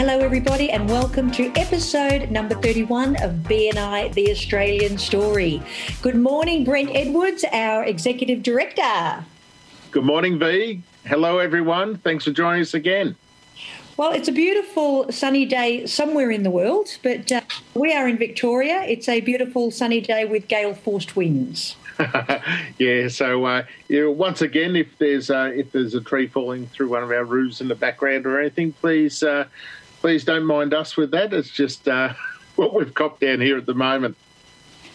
Hello, everybody, and welcome to episode number 31 of BNI The Australian Story. Good morning, Brent Edwards, our Executive Director. Good morning, V. Hello, everyone. Thanks for joining us again. Well, it's a beautiful sunny day somewhere in the world, but uh, we are in Victoria. It's a beautiful sunny day with gale forced winds. yeah, so uh, you know, once again, if there's uh, if there's a tree falling through one of our roofs in the background or anything, please uh, please don't mind us with that. It's just uh, what we've got down here at the moment.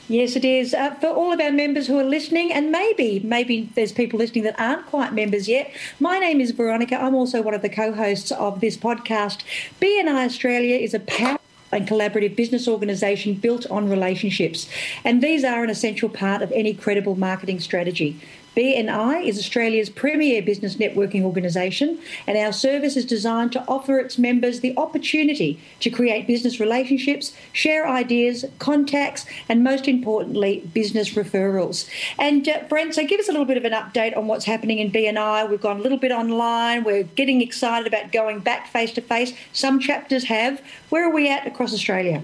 Yes, it is. Uh, for all of our members who are listening, and maybe, maybe there's people listening that aren't quite members yet. My name is Veronica. I'm also one of the co-hosts of this podcast. BNI Australia is a power and collaborative business organisation built on relationships, and these are an essential part of any credible marketing strategy. BNI is Australia's premier business networking organisation, and our service is designed to offer its members the opportunity to create business relationships, share ideas, contacts, and most importantly, business referrals. And uh, Brent, so give us a little bit of an update on what's happening in BNI. We've gone a little bit online. We're getting excited about going back face to face. Some chapters have. Where are we at across Australia?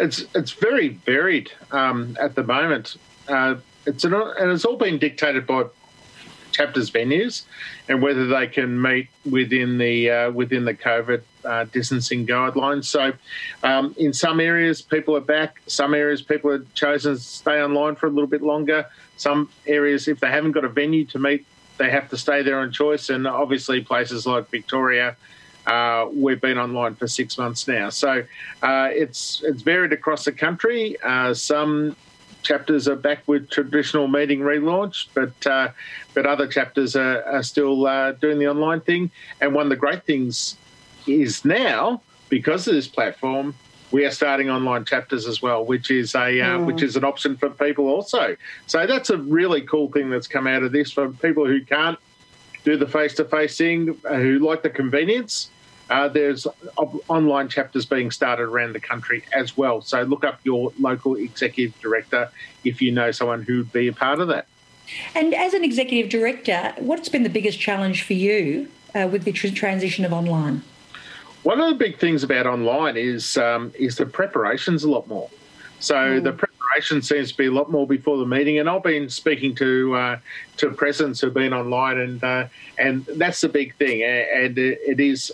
It's it's very varied um, at the moment. Uh, it's an, and it's all been dictated by chapters venues and whether they can meet within the uh, within the COVID uh, distancing guidelines. So, um, in some areas, people are back. Some areas, people have chosen to stay online for a little bit longer. Some areas, if they haven't got a venue to meet, they have to stay there on choice. And obviously, places like Victoria. Uh, we've been online for six months now, so uh, it's it's varied across the country. Uh, some chapters are back with traditional meeting relaunch, but uh, but other chapters are, are still uh, doing the online thing. And one of the great things is now because of this platform, we are starting online chapters as well, which is a uh, mm. which is an option for people also. So that's a really cool thing that's come out of this for people who can't do the face to face thing, uh, who like the convenience. Uh, there's online chapters being started around the country as well. So look up your local executive director if you know someone who'd be a part of that. And as an executive director, what's been the biggest challenge for you uh, with the tr- transition of online? One of the big things about online is um, is the preparation's a lot more. So mm. the preparation seems to be a lot more before the meeting, and I've been speaking to uh, to presidents who've been online, and uh, and that's the big thing, and it is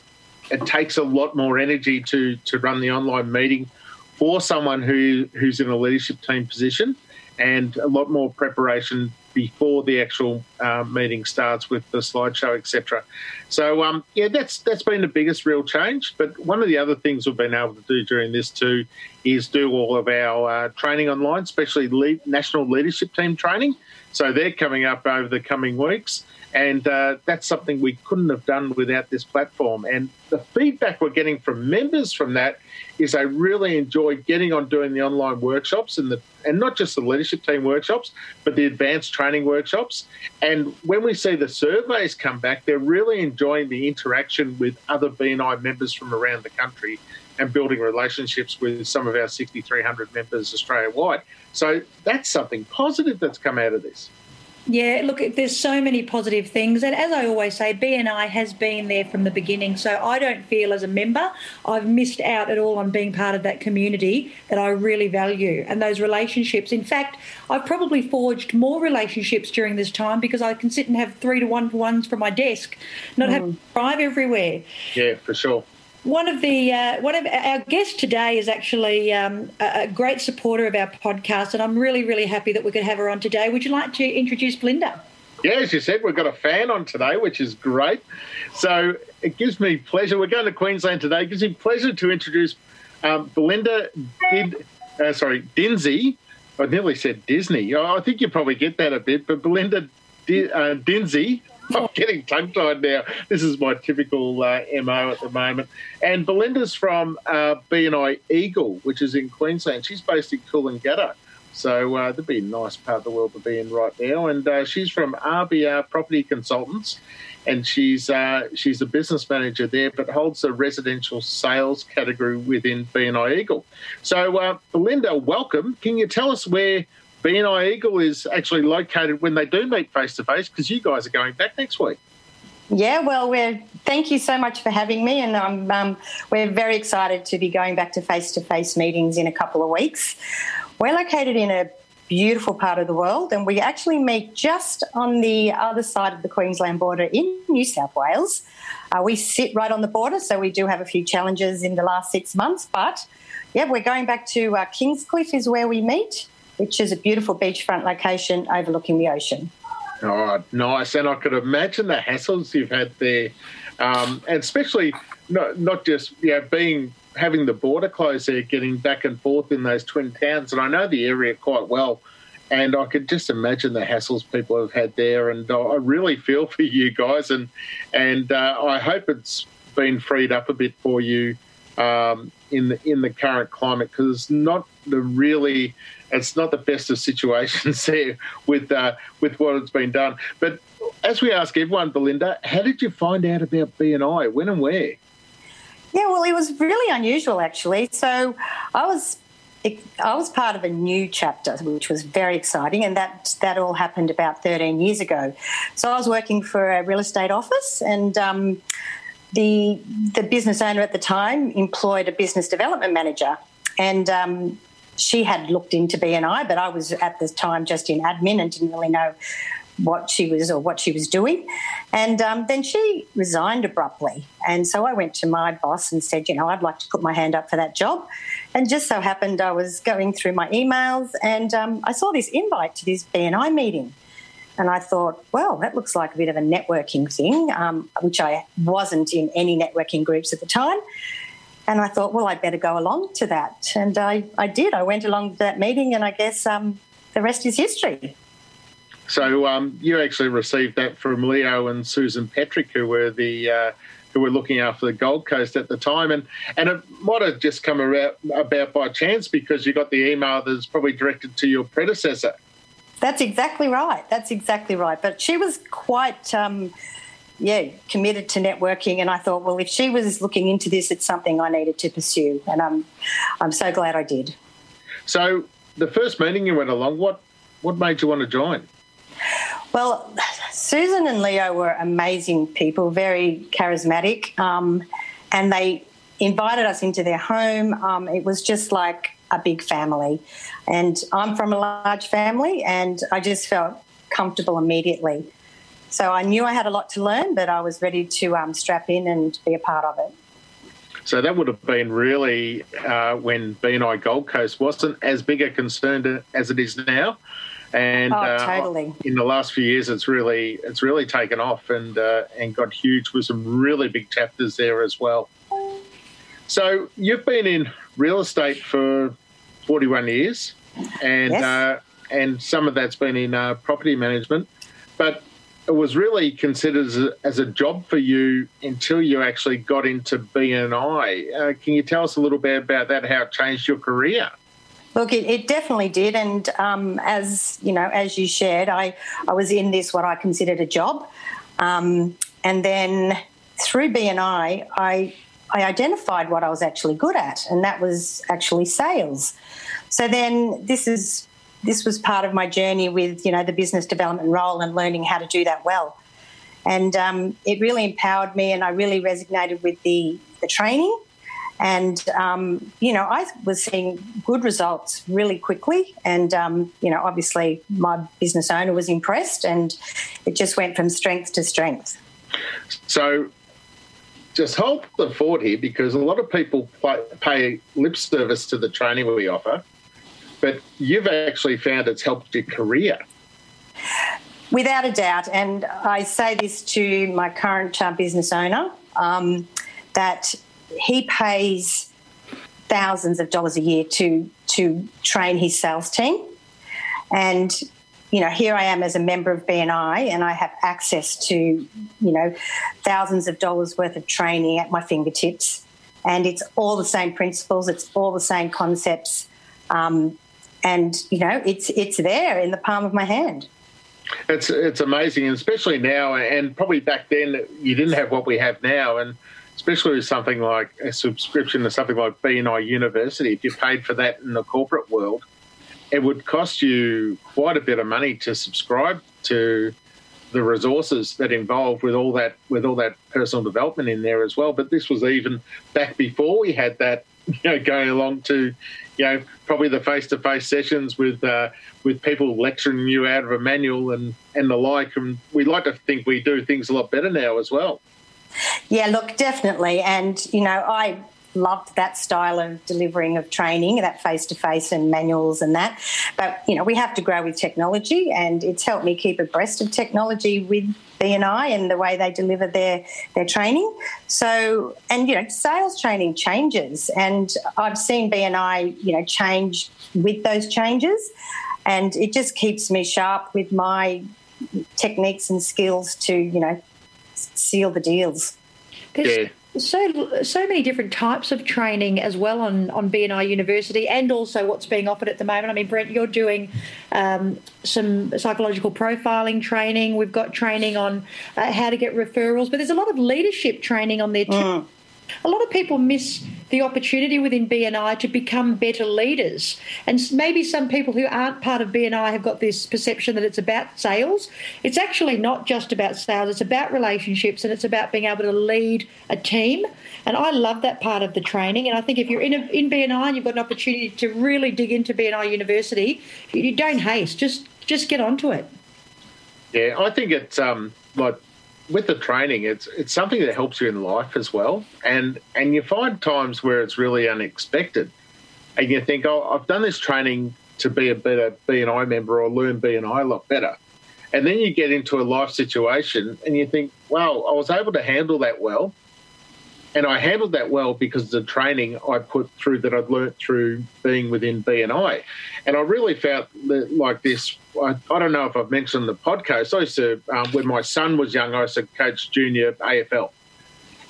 it takes a lot more energy to to run the online meeting for someone who who's in a leadership team position, and a lot more preparation before the actual uh, meeting starts with the slideshow, etc. So um, yeah, that's that's been the biggest real change. But one of the other things we've been able to do during this too is do all of our uh, training online, especially lead, national leadership team training. So they're coming up over the coming weeks. And uh, that's something we couldn't have done without this platform. And the feedback we're getting from members from that is they really enjoy getting on doing the online workshops and the and not just the leadership team workshops, but the advanced training workshops. And when we see the surveys come back, they're really enjoying the interaction with other BNI members from around the country and building relationships with some of our 6,300 members Australia wide. So that's something positive that's come out of this. Yeah, look, there's so many positive things. And as I always say, BNI has been there from the beginning. So I don't feel as a member I've missed out at all on being part of that community that I really value and those relationships. In fact, I've probably forged more relationships during this time because I can sit and have three to one for ones from my desk, not mm. have to drive everywhere. Yeah, for sure. One of the uh, one of our guests today is actually um, a, great supporter of our podcast, and I'm really really happy that we could have her on today. Would you like to introduce Belinda? Yeah, as you said, we've got a fan on today, which is great. So it gives me pleasure. We're going to Queensland today. It gives me pleasure to introduce um, Belinda Did, uh, sorry, Dinzey. I nearly said Disney. I think you probably get that a bit, but Belinda uh, Dinzey I'm getting tongue tied now. This is my typical uh, MO at the moment. And Belinda's from uh, BNI Eagle, which is in Queensland. She's based in Coolangatta. So uh, that'd be a nice part of the world to be in right now. And uh, she's from RBR Property Consultants, and she's uh, she's a business manager there, but holds the residential sales category within BNI Eagle. So, uh, Belinda, welcome. Can you tell us where BNI Eagle is actually located when they do meet face to face? Because you guys are going back next week. Yeah, well, we're thank you so much for having me, and um, um, we're very excited to be going back to face to face meetings in a couple of weeks. We're located in a beautiful part of the world, and we actually meet just on the other side of the Queensland border in New South Wales. Uh, we sit right on the border, so we do have a few challenges in the last six months, but yeah, we're going back to uh, Kingscliff, is where we meet, which is a beautiful beachfront location overlooking the ocean. Oh, nice. And I could imagine the hassles you've had there, um, and especially not, not just yeah, being having the border closed there, getting back and forth in those twin towns, and I know the area quite well, and I could just imagine the hassles people have had there, and I really feel for you guys, and and uh, I hope it's been freed up a bit for you um, in the in the current climate because it's not the really it's not the best of situations there with uh, with what has been done. But as we ask everyone, Belinda, how did you find out about BNI? When and where? Yeah, well, it was really unusual actually. So I was I was part of a new chapter, which was very exciting, and that that all happened about 13 years ago. So I was working for a real estate office, and um, the the business owner at the time employed a business development manager, and um, she had looked into BNI, but I was at the time just in admin and didn't really know what she was or what she was doing. And um, then she resigned abruptly. And so I went to my boss and said, you know, I'd like to put my hand up for that job. And just so happened I was going through my emails and um, I saw this invite to this BNI meeting. And I thought, well, that looks like a bit of a networking thing, um, which I wasn't in any networking groups at the time. And I thought, well, I'd better go along to that. And I, I did. I went along to that meeting, and I guess um, the rest is history. So um, you actually received that from Leo and Susan Patrick, who were the uh, who were looking after the Gold Coast at the time, and and it might have just come about, about by chance because you got the email that's probably directed to your predecessor. That's exactly right. That's exactly right. But she was quite. Um, yeah, committed to networking, and I thought, well, if she was looking into this, it's something I needed to pursue, and I'm, I'm so glad I did. So, the first meeting you went along, what, what made you want to join? Well, Susan and Leo were amazing people, very charismatic, um, and they invited us into their home. Um, it was just like a big family. And I'm from a large family, and I just felt comfortable immediately. So I knew I had a lot to learn, but I was ready to um, strap in and be a part of it. So that would have been really uh, when BNI Gold Coast wasn't as big a concern as it is now and oh, uh, totally. in the last few years, it's really it's really taken off and uh, and got huge with some really big chapters there as well. So you've been in real estate for 41 years, and yes. Uh, and some of that's been in uh, property management, but it was really considered as a, as a, job for you until you actually got into BNI. Uh, can you tell us a little bit about that? How it changed your career? Look, it, it definitely did, and um, as you know, as you shared, I I was in this what I considered a job, um, and then through BNI, I I identified what I was actually good at, and that was actually sales. So then this is this was part of my journey with you know the business development role and learning how to do that well, and um, it really empowered me, and I really resonated with the the training and, um, you know, I was seeing good results really quickly. And, um, you know, obviously my business owner was impressed and it just went from strength to strength. So just hold the fort here because a lot of people pay lip service to the training we offer, but you've actually found it's helped your career. Without a doubt. And I say this to my current uh, business owner um, that he pays thousands of dollars a year to to train his sales team, and you know, here I am as a member of BNI and I have access to, you know, thousands of dollars worth of training at my fingertips. And it's all the same principles, it's all the same concepts. Um, and, you know, it's, it's there in the palm of my hand. It's, it's amazing, and especially now, and probably back then, you didn't have what we have now. And especially with something like a subscription to something like BNI University, if you paid for that in the corporate world, it would cost you quite a bit of money to subscribe to the resources that involved with all that with all that personal development in there as well. But this was even back before we had that, you know, going along to, you know, probably the face to face sessions with uh, with people lecturing you out of a manual and and the like. And we like to think we do things a lot better now as well. Yeah, look, definitely. And, you know, I loved that style of delivering of training, that face to face and manuals and that. But, you know, we have to grow with technology, and it's helped me keep abreast of technology with BNI and the way they deliver their, their training. So, and, you know, sales training changes, and I've seen BNI, you know, change with those changes. And it just keeps me sharp with my techniques and skills to, you know, seal the deals. Yeah. So so many different types of training as well on on BNI University, and also what's being offered at the moment. I mean, Brent, you're doing um, some psychological profiling training. We've got training on uh, how to get referrals, but there's a lot of leadership training on there too. Mm. A lot of people miss the opportunity within BNI to become better leaders. And maybe some people who aren't part of BNI have got this perception that it's about sales. It's actually not just about sales, it's about relationships and it's about being able to lead a team. And I love that part of the training. And I think if you're in, a, in BNI and you've got an opportunity to really dig into BNI University, you don't haste, just, just get onto it. Yeah, I think it's um, like with the training, it's it's something that helps you in life as well, and and you find times where it's really unexpected, and you think, oh, I've done this training to be a better BNI member or learn BNI a lot better, and then you get into a life situation and you think, wow, I was able to handle that well, and I handled that well because of the training I put through that I'd learnt through being within BNI. And I really felt that like this. I, I, don't know if I've mentioned the podcast. I used to, um, when my son was young, I used to coach junior AFL.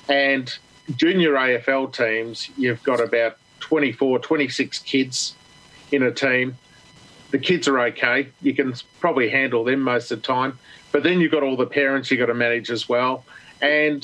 And junior AFL teams, you've got about 24, 26 kids in a team. The kids are okay. You can probably handle them most of the time. But then you've got all the parents you've got to manage as well. And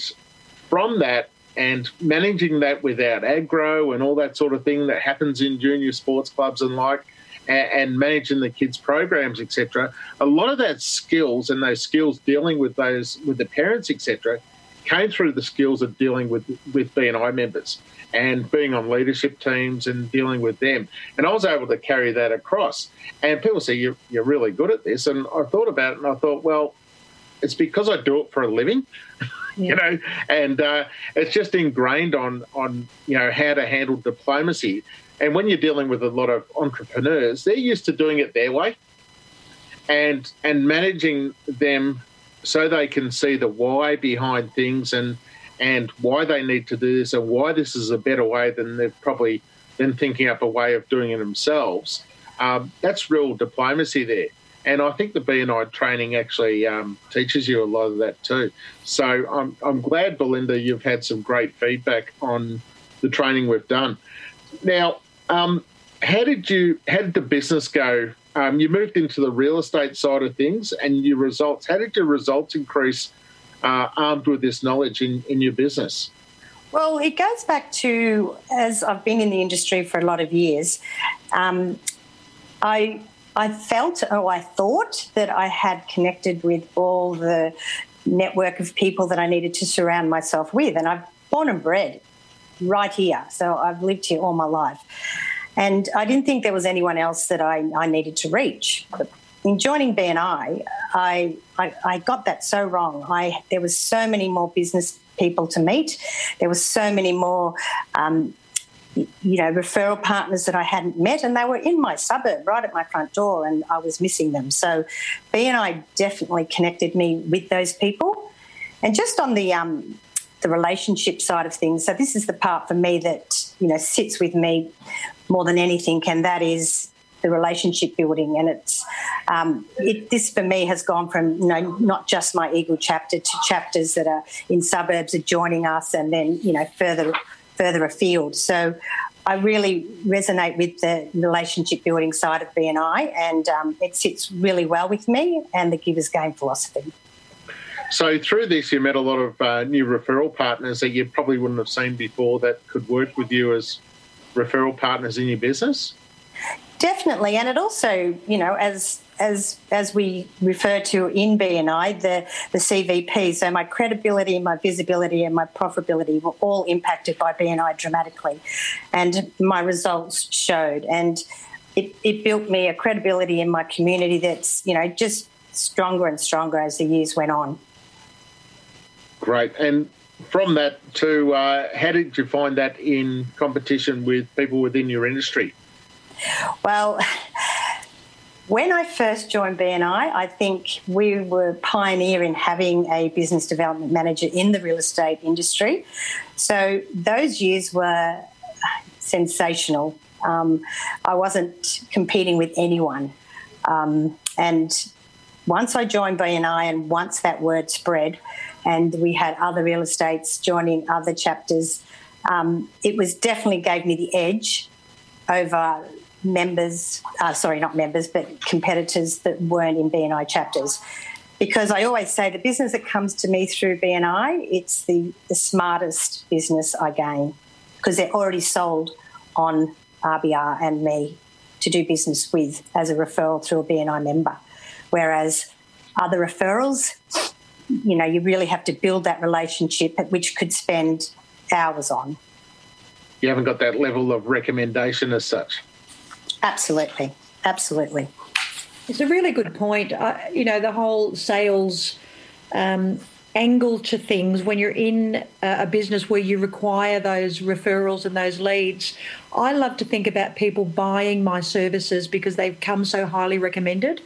from that, and managing that without aggro and all that sort of thing that happens in junior sports clubs and like and, managing the kids programs etc a lot of that skills and those skills dealing with those with the parents etc came through the skills of dealing with with BNI members and being on leadership teams and dealing with them. And I was able to carry that across. And people say you're, you're really good at this. And I thought about it and I thought well it's because I do it for a living yeah. you know, and uh, it's just ingrained on on you know how to handle diplomacy. And when you're dealing with a lot of entrepreneurs, they're used to doing it their way, and and managing them so they can see the why behind things and and why they need to do this and why this is a better way than they're probably than thinking up a way of doing it themselves. Um, that's real diplomacy there. And I think the BNI training actually um, teaches you a lot of that too. So I'm, I'm glad, Belinda, you've had some great feedback on the training we've done. Now, um, how did you? How did the business go? Um, you moved into the real estate side of things, and your results. How did your results increase uh, armed with this knowledge in, in your business? Well, it goes back to as I've been in the industry for a lot of years. Um, I I felt or I thought that I had connected with all the network of people that I needed to surround myself with. And I've born and bred right here. So I've lived here all my life. And I didn't think there was anyone else that I, I needed to reach. But in joining BNI, I, I, I got that so wrong. I, there was so many more business people to meet. There was so many more um, you know, referral partners that I hadn't met, and they were in my suburb, right at my front door, and I was missing them. So, BNI definitely connected me with those people, and just on the um, the relationship side of things. So, this is the part for me that you know sits with me more than anything, and that is the relationship building. And it's um, it, this for me has gone from you know not just my Eagle chapter to chapters that are in suburbs adjoining us, and then you know further further afield. So. I really resonate with the relationship building side of BNI, and um, it sits really well with me and the Givers Gain philosophy. So through this, you met a lot of uh, new referral partners that you probably wouldn't have seen before that could work with you as referral partners in your business. Definitely, and it also, you know, as as as we refer to in BNI, the the CVP. So my credibility, my visibility, and my profitability were all impacted by BNI dramatically, and my results showed. And it, it built me a credibility in my community that's you know just stronger and stronger as the years went on. Great. And from that to uh, how did you find that in competition with people within your industry? Well, when I first joined BNI, I think we were pioneer in having a business development manager in the real estate industry. So those years were sensational. Um, I wasn't competing with anyone. Um, and once I joined BNI and once that word spread, and we had other real estates joining other chapters, um, it was definitely gave me the edge over members, uh, sorry, not members, but competitors that weren't in BNI chapters. Because I always say the business that comes to me through BNI, it's the, the smartest business I gain because they're already sold on RBR and me to do business with as a referral through a BNI member. Whereas other referrals, you know, you really have to build that relationship, which could spend hours on. You haven't got that level of recommendation as such. Absolutely, absolutely. It's a really good point. Uh, you know, the whole sales um, angle to things when you're in a business where you require those referrals and those leads. I love to think about people buying my services because they've come so highly recommended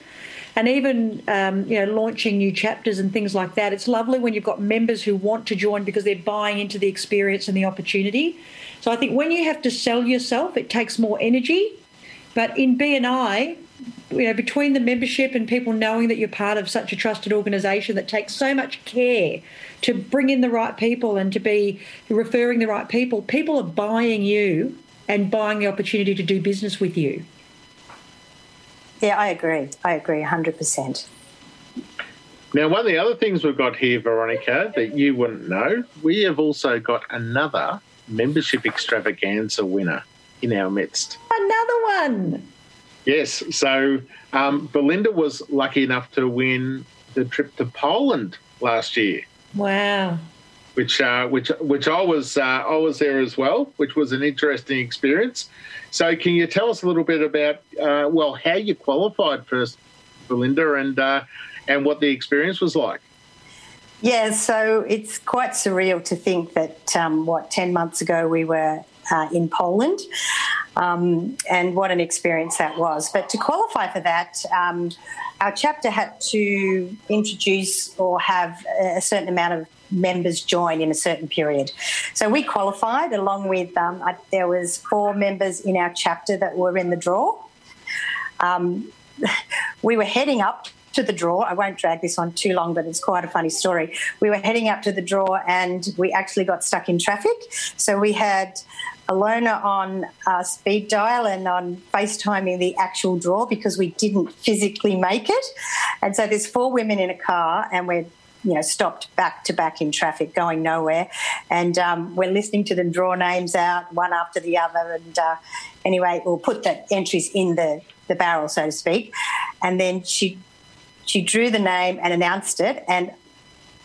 and even um, you know launching new chapters and things like that. It's lovely when you've got members who want to join because they're buying into the experience and the opportunity. So I think when you have to sell yourself, it takes more energy. But in BNI, you know, between the membership and people knowing that you're part of such a trusted organisation that takes so much care to bring in the right people and to be referring the right people, people are buying you and buying the opportunity to do business with you. Yeah, I agree. I agree 100%. Now, one of the other things we've got here, Veronica, that you wouldn't know, we have also got another membership extravaganza winner in our midst. Another one. Yes. So um, Belinda was lucky enough to win the trip to Poland last year. Wow. Which, uh, which, which I was, uh, I was there as well, which was an interesting experience. So, can you tell us a little bit about, uh, well, how you qualified first, Belinda, and uh, and what the experience was like? Yeah, so it's quite surreal to think that um, what ten months ago we were uh, in Poland, um, and what an experience that was. But to qualify for that, um, our chapter had to introduce or have a certain amount of members join in a certain period. So we qualified along with um, I, there was four members in our chapter that were in the draw. Um, we were heading up to the draw. I won't drag this on too long, but it's quite a funny story. We were heading up to the draw and we actually got stuck in traffic. So we had a Alona on uh, speed dial and on FaceTiming the actual draw because we didn't physically make it. And so there's four women in a car and we're you know stopped back to back in traffic, going nowhere, and um, we're listening to them draw names out one after the other. And uh, anyway, we'll put the entries in the the barrel, so to speak, and then she she drew the name and announced it, and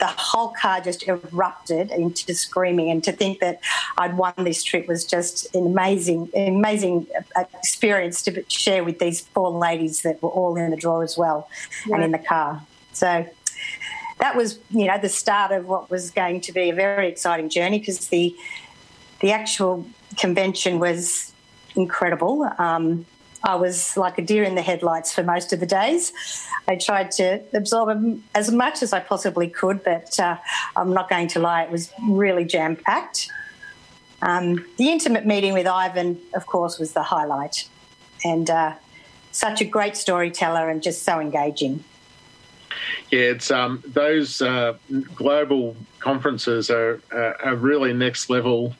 the whole car just erupted into screaming. And to think that I'd won this trip was just an amazing, amazing experience to share with these four ladies that were all in the draw as well yeah. and in the car. So that was, you know, the start of what was going to be a very exciting journey because the the actual convention was incredible. Um, I was like a deer in the headlights for most of the days. I tried to absorb as much as I possibly could, but uh, I'm not going to lie, it was really jam packed. Um, the intimate meeting with Ivan, of course, was the highlight. And uh, such a great storyteller and just so engaging. Yeah, it's um, those uh, global conferences are, uh, are really next level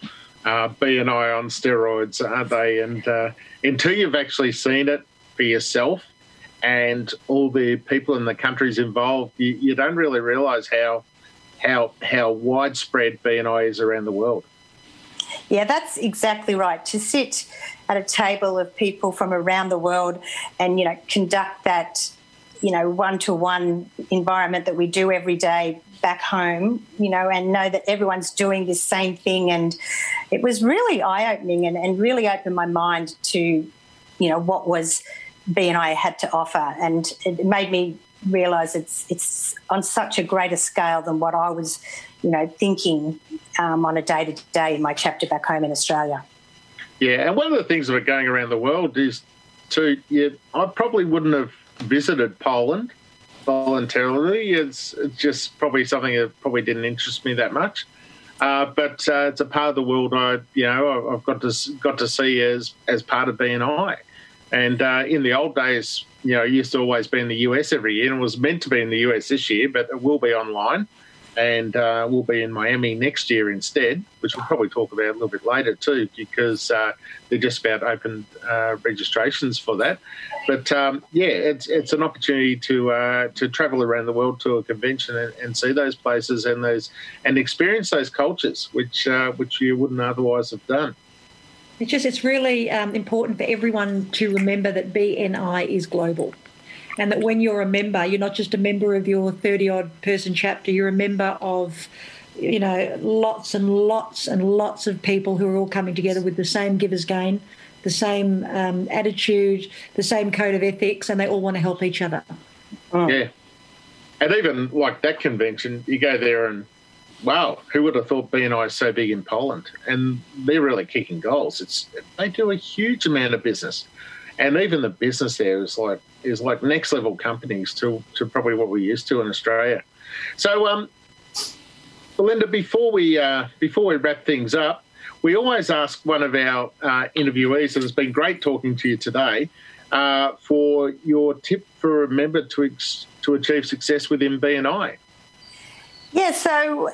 uh, BNI on steroids, aren't they? And uh, until you've actually seen it for yourself and all the people in the countries involved, you, you don't really realise how how how widespread BNI is around the world. Yeah, that's exactly right. To sit at a table of people from around the world and you know conduct that you know one to one environment that we do every day back home, you know, and know that everyone's doing this same thing. And it was really eye opening and, and really opened my mind to, you know, what was BNI had to offer. And it made me realise it's it's on such a greater scale than what I was, you know, thinking um, on a day to day in my chapter back home in Australia. Yeah, and one of the things about going around the world is to yeah, I probably wouldn't have visited Poland voluntarily. It's, just probably something that probably didn't interest me that much. Uh, but uh, it's a part of the world I, you know, I've got to got to see as as part of BNI. And uh, in the old days, you know, I used to always be in the US every year, and it was meant to be in the US this year, but it will be online and uh, we'll be in Miami next year instead, which we'll probably talk about a little bit later too, because uh, they're just about open uh, registrations for that. But um, yeah, it's it's an opportunity to uh, to travel around the world to a convention and, and, see those places and those and experience those cultures, which uh, which you wouldn't otherwise have done. It's just it's really um, important for everyone to remember that BNI is global and that when you're a member, you're not just a member of your 30 odd person chapter, you're a member of you know lots and lots and lots of people who are all coming together with the same givers gain the same um, attitude the same code of ethics and they all want to help each other. Oh. yeah. And even like that convention you go there and wow who would have thought bni is so big in poland? And they're really kicking goals. It's they do a huge amount of business and even the business there is like is like next level companies to to probably what we're used to in Australia. So, um, Belinda, before we uh, before we wrap things up, we always ask one of our uh, interviewees, and it's been great talking to you today, uh, for your tip for a member to ex- to achieve success within BNI. Yeah, so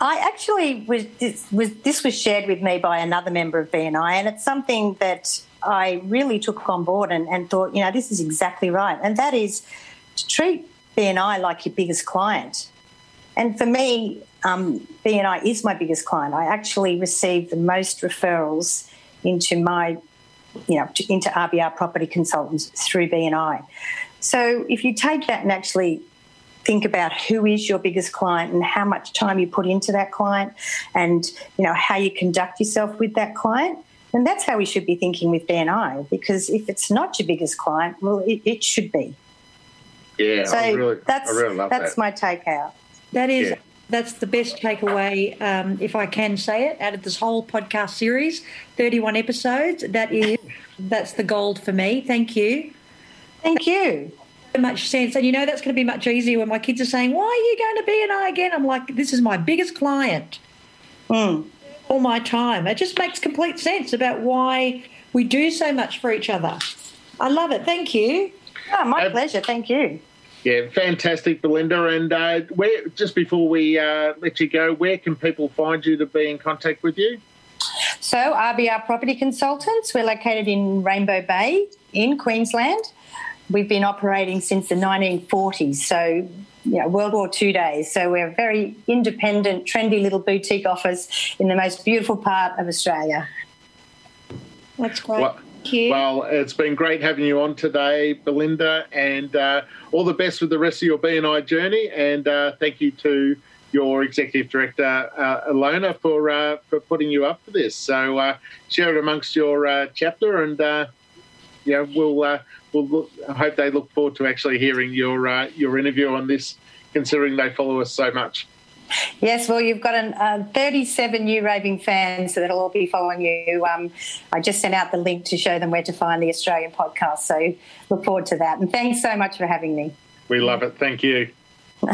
I actually was this, was this was shared with me by another member of BNI, and it's something that I really took on board and, and thought, you know, this is exactly right. And that is to treat BNI like your biggest client. And for me, um, BNI is my biggest client. I actually receive the most referrals into my, you know, into RBR property consultants through BNI. So if you take that and actually think about who is your biggest client and how much time you put into that client and you know how you conduct yourself with that client and that's how we should be thinking with BNI, because if it's not your biggest client, well, it, it should be. Yeah, so I really, that's, I really love that's that. my takeout. That is, yeah. that's the best takeaway, um, if I can say it, out of this whole podcast series, 31 episodes. That is, that's the gold for me. Thank you. Thank you. So much sense, and you know that's going to be much easier when my kids are saying, "Why are you going to BNI again?" I'm like, "This is my biggest client." Mm all my time. It just makes complete sense about why we do so much for each other. I love it. Thank you. Oh, my uh, pleasure. Thank you. Yeah, fantastic, Belinda. And uh, where just before we uh, let you go, where can people find you to be in contact with you? So, RBR Property Consultants. We're located in Rainbow Bay in Queensland. We've been operating since the 1940s, so you know, World War II days. So we're a very independent, trendy little boutique office in the most beautiful part of Australia. That's great. Well, well, it's been great having you on today, Belinda, and uh, all the best with the rest of your BNI journey. And uh, thank you to your executive director, uh, Alona, for uh, for putting you up for this. So uh, share it amongst your uh, chapter, and you know, we'll we'll look, I hope they look forward to actually hearing your uh, your interview on this, considering they follow us so much. Yes, well, you've got an, uh, 37 new raving fans that'll all be following you. Um, I just sent out the link to show them where to find the Australian podcast, so look forward to that. And thanks so much for having me. We love it. Thank you.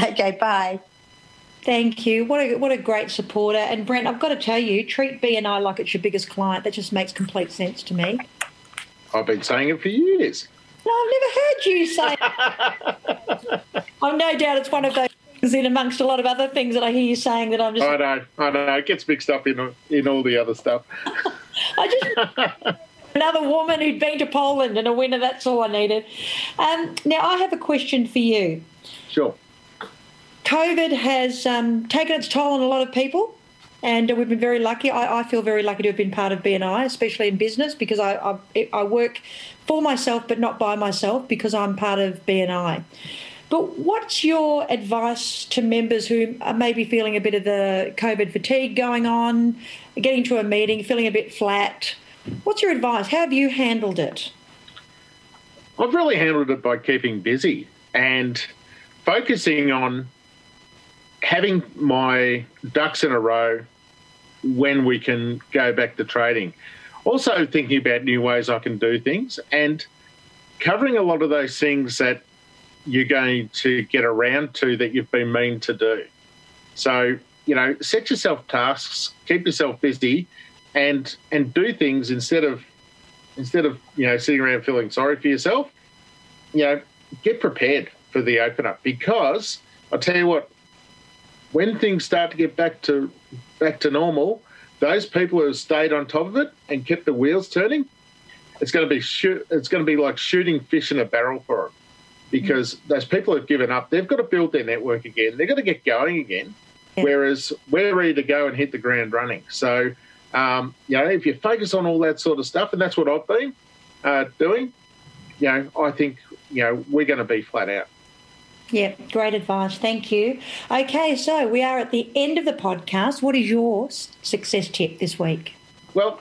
Okay, bye. Thank you. What a what a great supporter. And Brent, I've got to tell you, treat BNI like it's your biggest client. That just makes complete sense to me. I've been saying it for years. No, I've never heard you say. I've no doubt it's one of those things in amongst a lot of other things that I hear you saying that I'm just. I know, I know. It gets mixed up in in all the other stuff. I just another woman who'd been to Poland and a winner. That's all I needed. Um, now I have a question for you. Sure. COVID has um, taken its toll on a lot of people, and we've been very lucky. I, I, feel very lucky to have been part of BNI, especially in business, because I, I, I work for myself but not by myself because I'm part of BNI. But what's your advice to members who are maybe feeling a bit of the COVID fatigue going on, getting to a meeting, feeling a bit flat? What's your advice? How have you handled it? I've really handled it by keeping busy and focusing on having my ducks in a row when we can go back to trading. Also, thinking about new ways I can do things and covering a lot of those things that you're going to get around to that you've been mean to do. So, you know, set yourself tasks, keep yourself busy, and and do things instead of instead of you know sitting around feeling sorry for yourself. You know, get prepared for the open up because I'll tell you what, when things start to get back to back to normal, those people who have stayed on top of it and kept the wheels turning, it's going to be shoot, it's going to be like shooting fish in a barrel for them, because mm. those people have given up. They've got to build their network again. They've got to get going again. Yeah. Whereas we're ready to go and hit the ground running. So, um, you know, if you focus on all that sort of stuff, and that's what I've been uh, doing, you know, I think you know we're going to be flat out. Yeah, great advice. Thank you. Okay, so we are at the end of the podcast. What is your success tip this week? Well,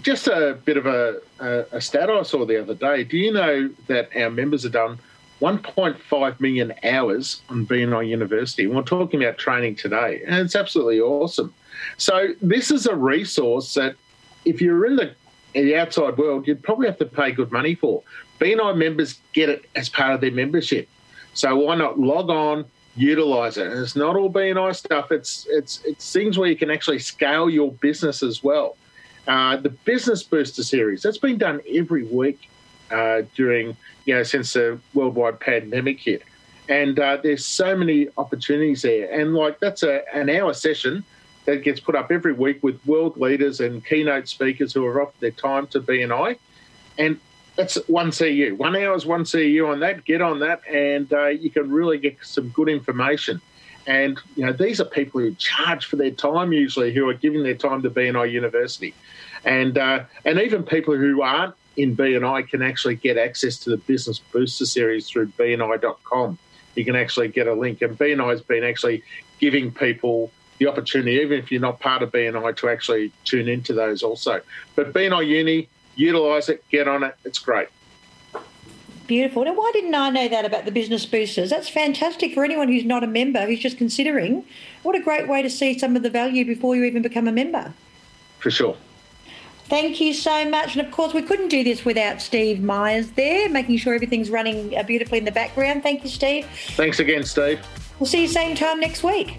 just a bit of a, a, a stat I saw the other day. Do you know that our members have done 1.5 million hours on BNI University? And we're talking about training today, and it's absolutely awesome. So, this is a resource that if you're in the, in the outside world, you'd probably have to pay good money for. BNI members get it as part of their membership. So why not log on, utilize it? And it's not all BNI stuff. It's it's it's things where you can actually scale your business as well. Uh, the Business Booster series that's been done every week uh, during you know since the worldwide pandemic hit, and uh, there's so many opportunities there. And like that's a an hour session that gets put up every week with world leaders and keynote speakers who are offered their time to BNI. And that's one CU. One hour is one CU on that. Get on that, and uh, you can really get some good information. And you know, these are people who charge for their time usually, who are giving their time to BNI University, and uh, and even people who aren't in BNI can actually get access to the Business Booster series through BNI.com. You can actually get a link, and BNI has been actually giving people the opportunity, even if you're not part of BNI, to actually tune into those also. But BNI Uni utilize it, get on it. It's great. Beautiful. Now, why didn't I know that about the business boosters? That's fantastic for anyone who's not a member, who's just considering. What a great way to see some of the value before you even become a member. For sure. Thank you so much. And of course, we couldn't do this without Steve Myers there, making sure everything's running uh, beautifully in the background. Thank you, Steve. Thanks again, Steve. We'll see you same time next week.